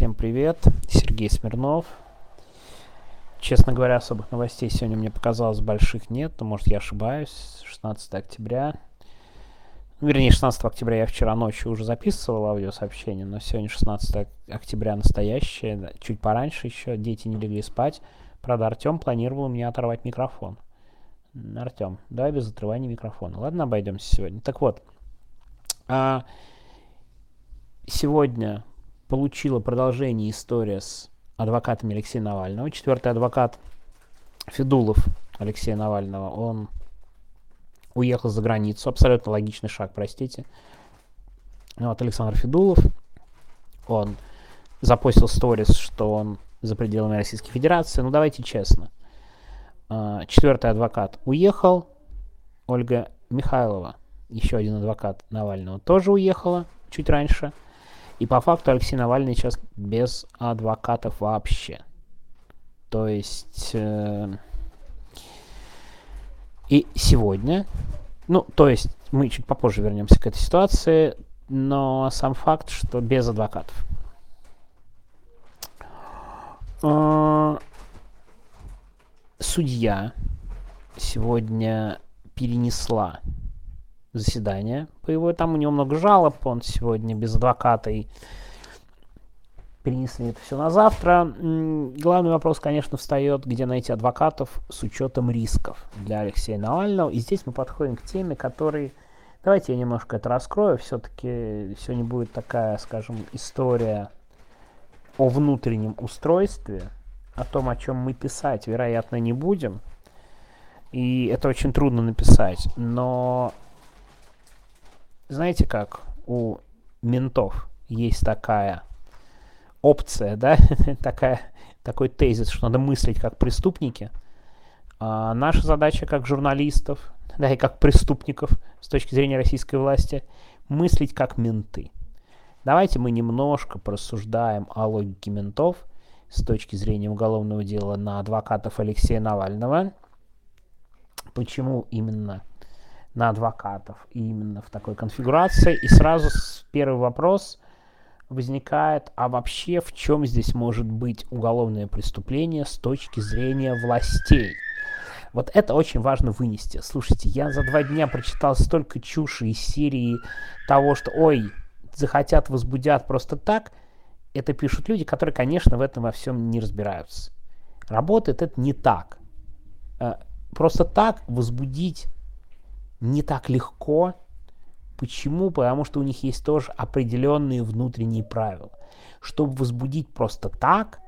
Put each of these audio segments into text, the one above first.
Всем привет, Сергей Смирнов. Честно говоря, особых новостей сегодня мне показалось больших нет, но может я ошибаюсь. 16 октября. Ну, вернее, 16 октября я вчера ночью уже записывал аудиосообщение, но сегодня 16 октября настоящее, чуть пораньше еще, дети не легли спать. Правда, Артем планировал меня оторвать микрофон. Артем, давай без отрывания микрофона. Ладно, обойдемся сегодня. Так вот, а, сегодня получила продолжение история с адвокатами Алексея Навального. Четвертый адвокат Федулов Алексея Навального, он уехал за границу. Абсолютно логичный шаг, простите. Вот Александр Федулов, он запостил сторис, что он за пределами Российской Федерации. Ну, давайте честно. А, четвертый адвокат уехал. Ольга Михайлова, еще один адвокат Навального, тоже уехала чуть раньше. И по факту Алексей Навальный сейчас без адвокатов вообще. То есть... Э, и сегодня, ну, то есть мы чуть попозже вернемся к этой ситуации, но сам факт, что без адвокатов. Э, судья сегодня перенесла заседание по его. Там у него много жалоб, он сегодня без адвоката и перенесли это все на завтра. Главный вопрос, конечно, встает, где найти адвокатов с учетом рисков для Алексея Навального. И здесь мы подходим к теме, которой... Давайте я немножко это раскрою. Все-таки сегодня будет такая, скажем, история о внутреннем устройстве, о том, о чем мы писать, вероятно, не будем. И это очень трудно написать. Но знаете как, у ментов есть такая опция, да, такая, такой тезис, что надо мыслить как преступники. А наша задача как журналистов, да, и как преступников с точки зрения российской власти, мыслить как менты. Давайте мы немножко порассуждаем о логике ментов с точки зрения уголовного дела на адвокатов Алексея Навального. Почему именно на адвокатов именно в такой конфигурации. И сразу первый вопрос возникает, а вообще в чем здесь может быть уголовное преступление с точки зрения властей? Вот это очень важно вынести. Слушайте, я за два дня прочитал столько чуши из серии того, что, ой, захотят, возбудят просто так. Это пишут люди, которые, конечно, в этом во всем не разбираются. Работает это не так. Э, просто так возбудить не так легко. Почему? Потому что у них есть тоже определенные внутренние правила. Чтобы возбудить просто так,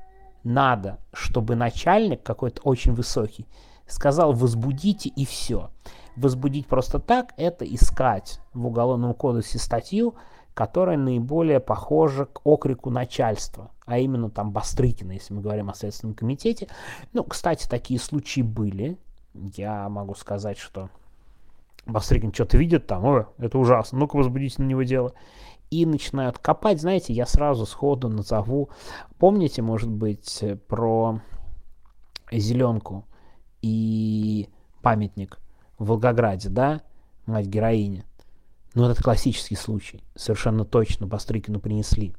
надо, чтобы начальник какой-то очень высокий сказал возбудите и все. Возбудить просто так – это искать в Уголовном кодексе статью, которая наиболее похожа к окрику начальства, а именно там Бастрыкина, если мы говорим о Следственном комитете. Ну, кстати, такие случаи были. Я могу сказать, что Бастрыкин что-то видит там, о, это ужасно, ну-ка возбудите на него дело. И начинают копать, знаете, я сразу сходу назову, помните, может быть, про зеленку и памятник в Волгограде, да, мать героини. Ну, это классический случай. Совершенно точно Бастрыкину принесли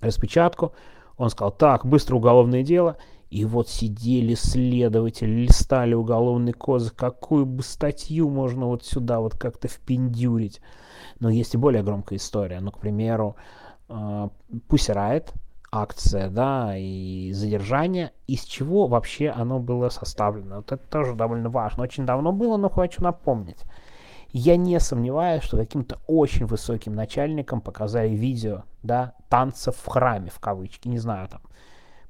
распечатку. Он сказал, так, быстро уголовное дело – и вот сидели следователи, листали уголовный кодекс, какую бы статью можно вот сюда вот как-то впендюрить. Но есть и более громкая история. Ну, к примеру, Пусирает, акция, да, и задержание, из чего вообще оно было составлено. Вот это тоже довольно важно. Очень давно было, но хочу напомнить. Я не сомневаюсь, что каким-то очень высоким начальникам показали видео, да, танцев в храме, в кавычки, не знаю, там,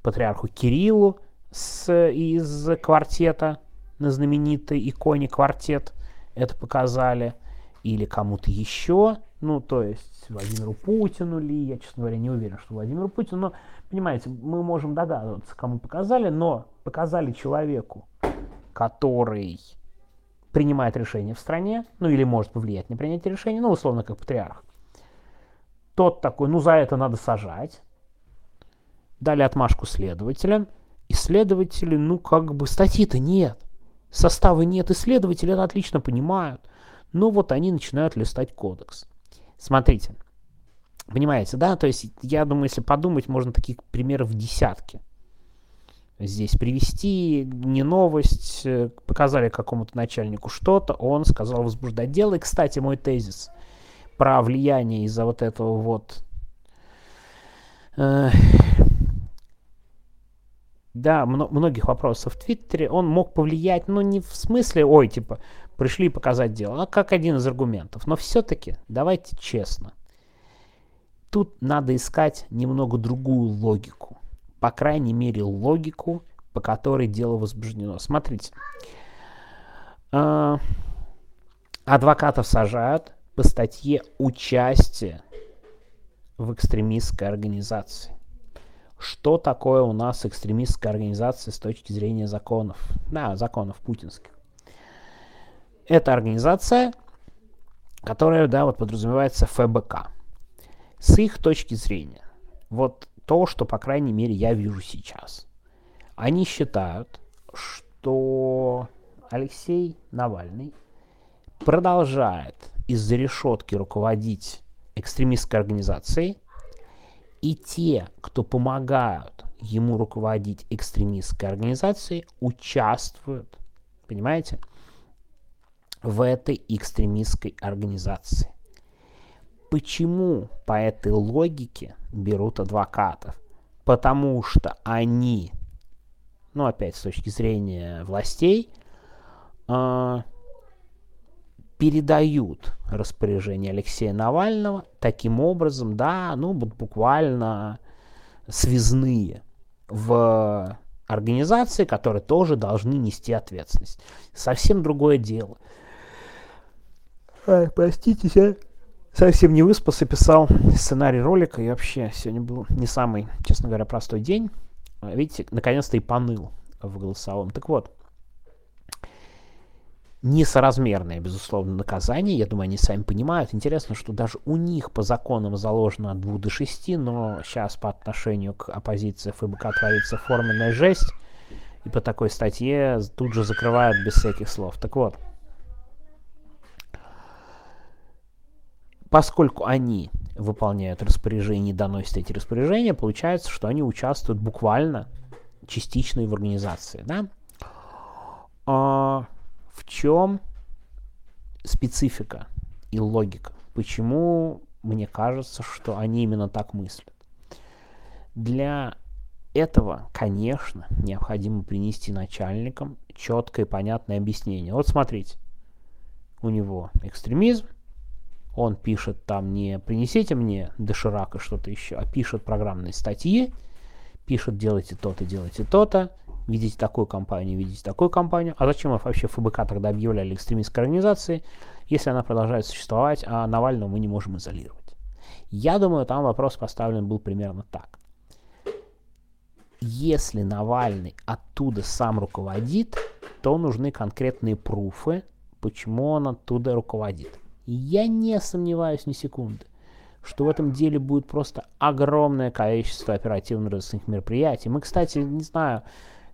патриарху Кириллу с, из квартета, на знаменитой иконе квартет это показали, или кому-то еще, ну, то есть Владимиру Путину ли, я, честно говоря, не уверен, что Владимиру Путину, но, понимаете, мы можем догадываться, кому показали, но показали человеку, который принимает решение в стране, ну, или может повлиять на принятие решения, ну, условно, как патриарх. Тот такой, ну, за это надо сажать, дали отмашку следователям, и следователи, ну, как бы, статьи-то нет. Состава нет, исследователи это отлично понимают. Но вот они начинают листать кодекс. Смотрите, Понимаете, да? То есть я думаю, если подумать, можно таких примеров десятки здесь привести, не новость, показали какому-то начальнику что-то, он сказал возбуждать дело. И, кстати, мой тезис про влияние из-за вот этого вот э, да, многих вопросов в Твиттере, он мог повлиять, ну не в смысле, ой, типа, пришли показать дело, а как один из аргументов. Но все-таки, давайте честно, тут надо искать немного другую логику по крайней мере, логику, по которой дело возбуждено. Смотрите. А, адвокатов сажают по статье «Участие в экстремистской организации». Что такое у нас экстремистская организация с точки зрения законов? Да, законов путинских. Это организация, которая, да, вот подразумевается ФБК. С их точки зрения, вот то, что, по крайней мере, я вижу сейчас. Они считают, что Алексей Навальный продолжает из-за решетки руководить экстремистской организацией, и те, кто помогают ему руководить экстремистской организацией, участвуют, понимаете, в этой экстремистской организации. Почему по этой логике берут адвокатов? Потому что они, ну опять с точки зрения властей, э, передают распоряжение Алексея Навального таким образом, да, ну буквально связные в организации, которые тоже должны нести ответственность. Совсем другое дело. Ай, простите, я совсем не выспался, писал сценарий ролика, и вообще сегодня был не самый, честно говоря, простой день. Видите, наконец-то и поныл в голосовом. Так вот, несоразмерное, безусловно, наказание. Я думаю, они сами понимают. Интересно, что даже у них по законам заложено от 2 до 6, но сейчас по отношению к оппозиции ФБК творится форменная жесть. И по такой статье тут же закрывают без всяких слов. Так вот, поскольку они выполняют распоряжения и доносят эти распоряжения, получается, что они участвуют буквально частично в организации. Да? В чем специфика и логика? Почему мне кажется, что они именно так мыслят? Для этого, конечно, необходимо принести начальникам четкое и понятное объяснение. Вот смотрите, у него экстремизм, он пишет там не принесите мне доширак и что-то еще, а пишет программные статьи, пишет делайте то-то, делайте то-то, видите такую компанию, видите такую компанию. А зачем вообще ФБК тогда объявляли экстремистской организацией, если она продолжает существовать, а Навального мы не можем изолировать? Я думаю, там вопрос поставлен был примерно так. Если Навальный оттуда сам руководит, то нужны конкретные пруфы, почему он оттуда руководит. Я не сомневаюсь ни секунды, что в этом деле будет просто огромное количество оперативно-розыскных мероприятий. Мы, кстати, не знаю,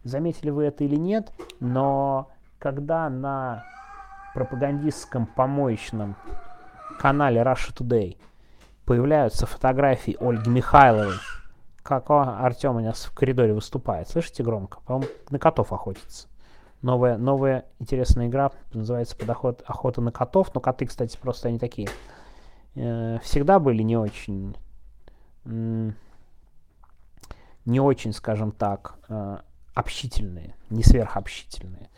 заметили вы это или нет, но когда на пропагандистском помоечном канале Russia Today появляются фотографии Ольги Михайловой, как Артем у нас в коридоре выступает, слышите громко? По-моему, на котов охотится. Новая, новая интересная игра, называется подоход охота на котов. Но коты, кстати, просто они такие. Э, всегда были не очень... Не очень, скажем так, э, общительные, не сверхобщительные.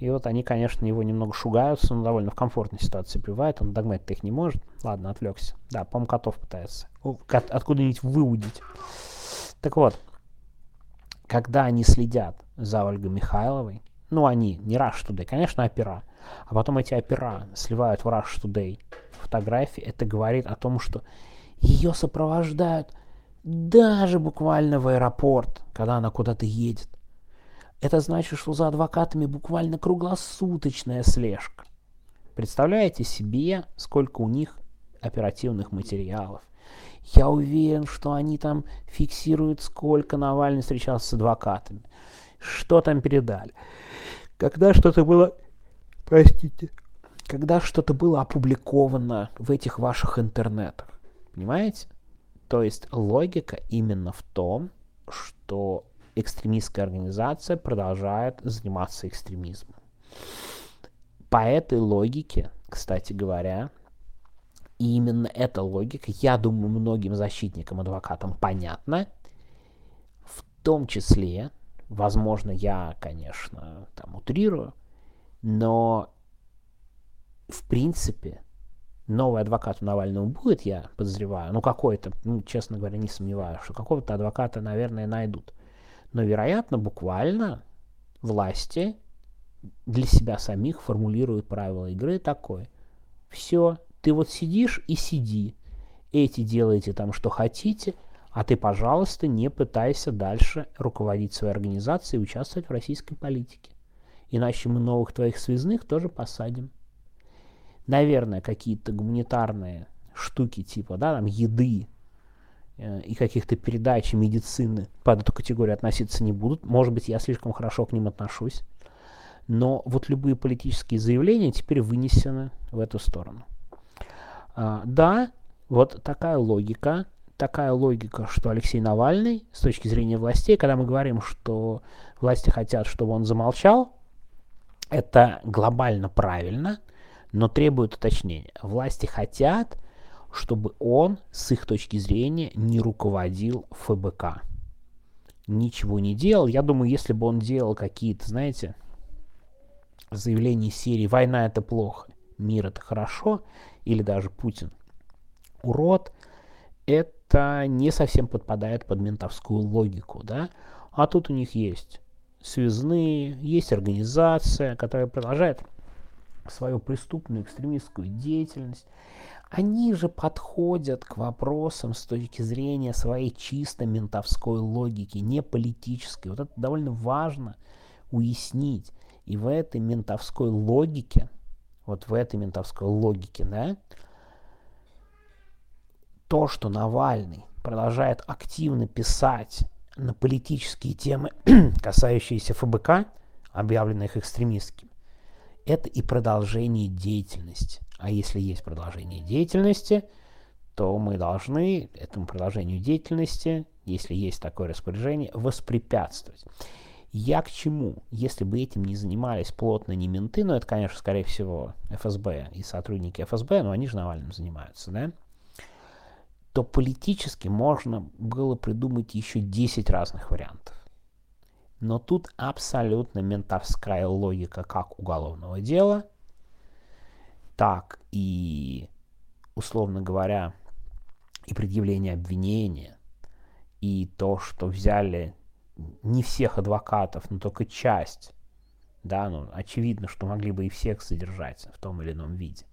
И вот они, конечно, его немного шугаются, но довольно в комфортной ситуации пребывает. Он догнать их не может. Ладно, отвлекся. Да, по-моему, котов пытается откуда-нибудь выудить. Так вот, когда они следят за Ольгой Михайловой, ну, они, не Rush Today, конечно, опера. А потом эти опера сливают в Rush Today фотографии. Это говорит о том, что ее сопровождают даже буквально в аэропорт, когда она куда-то едет. Это значит, что за адвокатами буквально круглосуточная слежка. Представляете себе, сколько у них оперативных материалов. Я уверен, что они там фиксируют, сколько Навальный встречался с адвокатами, что там передали. Когда что-то было, простите, когда что-то было опубликовано в этих ваших интернетах, понимаете? То есть логика именно в том, что экстремистская организация продолжает заниматься экстремизмом. По этой логике, кстати говоря, и именно эта логика, я думаю, многим защитникам, адвокатам понятна, в том числе, возможно, я, конечно, там утрирую, но в принципе новый адвокат у Навального будет, я подозреваю, ну какой-то, ну, честно говоря, не сомневаюсь, что какого-то адвоката, наверное, найдут. Но, вероятно, буквально власти для себя самих формулируют правила игры такое. Все, ты вот сидишь и сиди. Эти делаете там, что хотите, а ты, пожалуйста, не пытайся дальше руководить своей организацией и участвовать в российской политике. Иначе мы новых твоих связных тоже посадим наверное, какие-то гуманитарные штуки типа, да, там, еды и каких-то передач медицины под эту категорию относиться не будут. Может быть, я слишком хорошо к ним отношусь. Но вот любые политические заявления теперь вынесены в эту сторону. А, да, вот такая логика, такая логика, что Алексей Навальный, с точки зрения властей, когда мы говорим, что власти хотят, чтобы он замолчал, это глобально правильно – но требует уточнения. Власти хотят, чтобы он, с их точки зрения, не руководил ФБК. Ничего не делал. Я думаю, если бы он делал какие-то, знаете, заявления серии «Война — это плохо, мир — это хорошо», или даже «Путин — урод», это не совсем подпадает под ментовскую логику, да? А тут у них есть связные, есть организация, которая продолжает свою преступную экстремистскую деятельность, они же подходят к вопросам с точки зрения своей чисто ментовской логики, не политической. Вот это довольно важно уяснить. И в этой ментовской логике, вот в этой ментовской логике, да, то, что Навальный продолжает активно писать на политические темы, касающиеся ФБК, объявленных экстремистскими, это и продолжение деятельности. А если есть продолжение деятельности, то мы должны этому продолжению деятельности, если есть такое распоряжение, воспрепятствовать. Я к чему? Если бы этим не занимались плотно не менты, но это, конечно, скорее всего, ФСБ и сотрудники ФСБ, но они же Навальным занимаются, да? то политически можно было придумать еще 10 разных вариантов. Но тут абсолютно ментовская логика как уголовного дела, так и, условно говоря, и предъявление обвинения, и то, что взяли не всех адвокатов, но только часть, да, ну, очевидно, что могли бы и всех содержать в том или ином виде.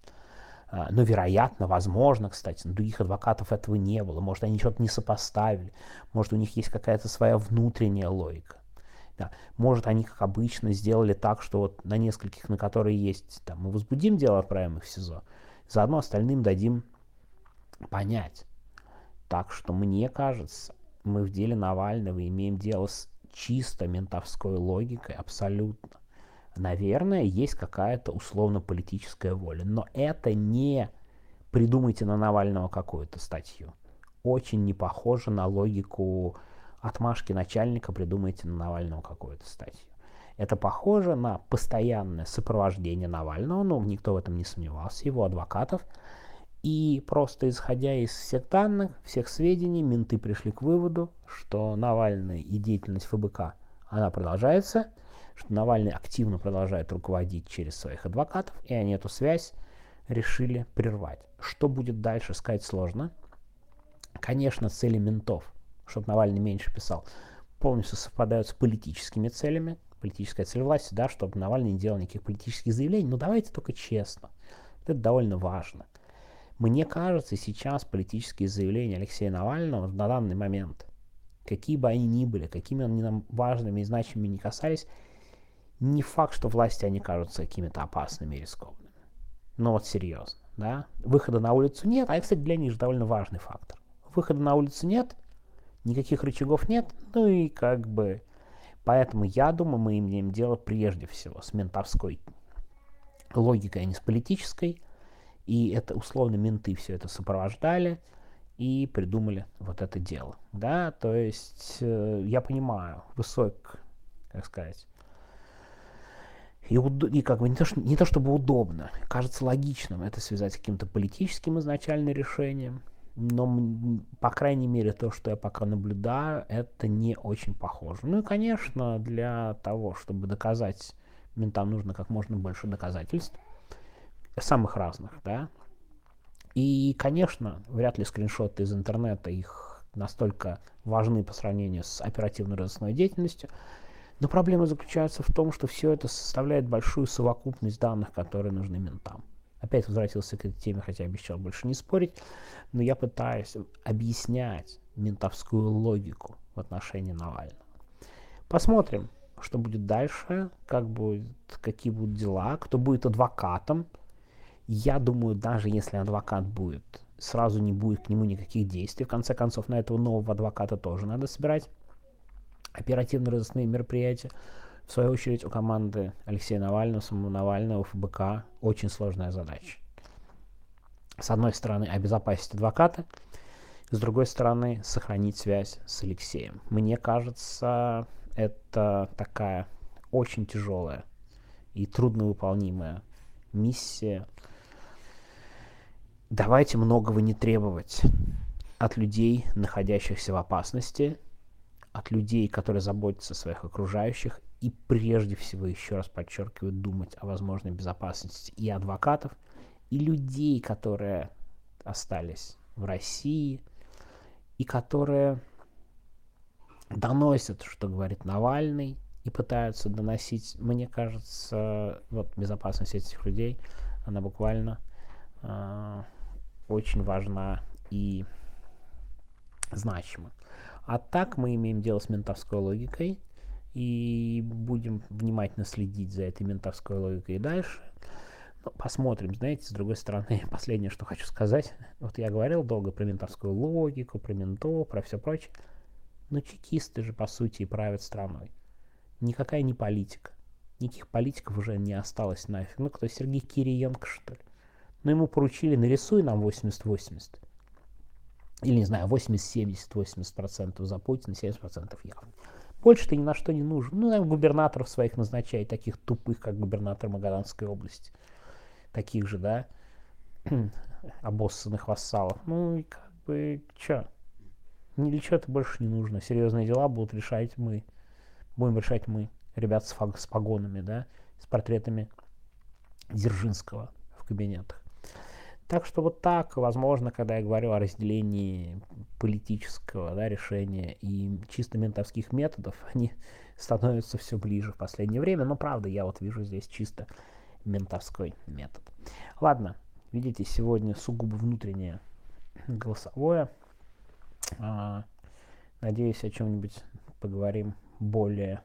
А, но, вероятно, возможно, кстати, других адвокатов этого не было. Может, они что-то не сопоставили. Может, у них есть какая-то своя внутренняя логика. Да. Может, они, как обычно, сделали так, что вот на нескольких, на которые есть, там, мы возбудим дело, отправим их в СИЗО, заодно остальным дадим понять. Так что, мне кажется, мы в деле Навального имеем дело с чисто ментовской логикой, абсолютно. Наверное, есть какая-то условно-политическая воля, но это не придумайте на Навального какую-то статью. Очень не похоже на логику отмашки начальника придумайте на Навального какую-то статью. Это похоже на постоянное сопровождение Навального, но никто в этом не сомневался, его адвокатов. И просто исходя из всех данных, всех сведений, менты пришли к выводу, что Навальный и деятельность ФБК, она продолжается, что Навальный активно продолжает руководить через своих адвокатов, и они эту связь решили прервать. Что будет дальше, сказать сложно. Конечно, цели ментов чтобы Навальный меньше писал, полностью совпадают с политическими целями, политическая цель власти, да, чтобы Навальный не делал никаких политических заявлений. Но давайте только честно. Это довольно важно. Мне кажется, сейчас политические заявления Алексея Навального на данный момент, какие бы они ни были, какими они нам важными и значимыми не касались, не факт, что власти они кажутся какими-то опасными и рискованными. Но вот серьезно, да. Выхода на улицу нет, а, кстати, для них же довольно важный фактор. Выхода на улицу нет, никаких рычагов нет, ну и как бы... Поэтому я думаю, мы имеем дело прежде всего с ментовской логикой, а не с политической. И это условно менты все это сопровождали. и придумали вот это дело. Да, то есть э, я понимаю, высок, как сказать, и, и как бы не то, что, не то чтобы удобно, кажется логичным это связать с каким-то политическим изначально решением, но, по крайней мере, то, что я пока наблюдаю, это не очень похоже. Ну и, конечно, для того, чтобы доказать ментам, нужно как можно больше доказательств, самых разных, да. И, конечно, вряд ли скриншоты из интернета их настолько важны по сравнению с оперативно-розыскной деятельностью, но проблема заключается в том, что все это составляет большую совокупность данных, которые нужны ментам. Опять возвратился к этой теме, хотя обещал больше не спорить, но я пытаюсь объяснять ментовскую логику в отношении Навального. Посмотрим, что будет дальше, как будет, какие будут дела, кто будет адвокатом. Я думаю, даже если адвокат будет, сразу не будет к нему никаких действий. В конце концов, на этого нового адвоката тоже надо собирать оперативно-розыскные мероприятия. В свою очередь, у команды Алексея Навального, самого Навального, ФБК очень сложная задача. С одной стороны, обезопасить адвоката, с другой стороны, сохранить связь с Алексеем. Мне кажется, это такая очень тяжелая и трудновыполнимая миссия. Давайте многого не требовать от людей, находящихся в опасности, от людей, которые заботятся о своих окружающих, и прежде всего, еще раз подчеркиваю, думать о возможной безопасности и адвокатов, и людей, которые остались в России, и которые доносят, что говорит Навальный, и пытаются доносить, мне кажется, вот безопасность этих людей, она буквально э, очень важна и значима. А так мы имеем дело с ментовской логикой и будем внимательно следить за этой ментовской логикой и дальше. Ну, посмотрим, знаете, с другой стороны, последнее, что хочу сказать. Вот я говорил долго про ментовскую логику, про ментов, про все прочее. Но чекисты же, по сути, и правят страной. Никакая не политика. Никаких политиков уже не осталось нафиг. Ну, кто, Сергей Кириенко, что ли? Ну, ему поручили, нарисуй нам 80-80 или, не знаю, 80-70-80% за Путина, 70% явно. Больше ты ни на что не нужен. Ну, наверное, губернаторов своих назначай, таких тупых, как губернатор Магаданской области. Таких же, да, обоссанных вассалов. Ну, и как бы, чё? Ни для чего это больше не нужно. Серьезные дела будут решать мы. Будем решать мы. Ребят с, фаг, с погонами, да, с портретами Дзержинского в кабинетах. Так что вот так, возможно, когда я говорю о разделении политического да, решения и чисто ментовских методов, они становятся все ближе в последнее время. Но правда, я вот вижу здесь чисто ментовской метод. Ладно, видите, сегодня сугубо внутреннее голосовое. А, надеюсь, о чем-нибудь поговорим более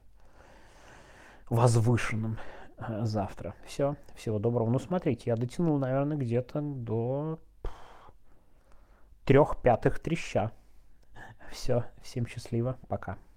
возвышенном завтра. Все, всего доброго. Ну, смотрите, я дотянул, наверное, где-то до трех пятых треща. Все, всем счастливо, пока.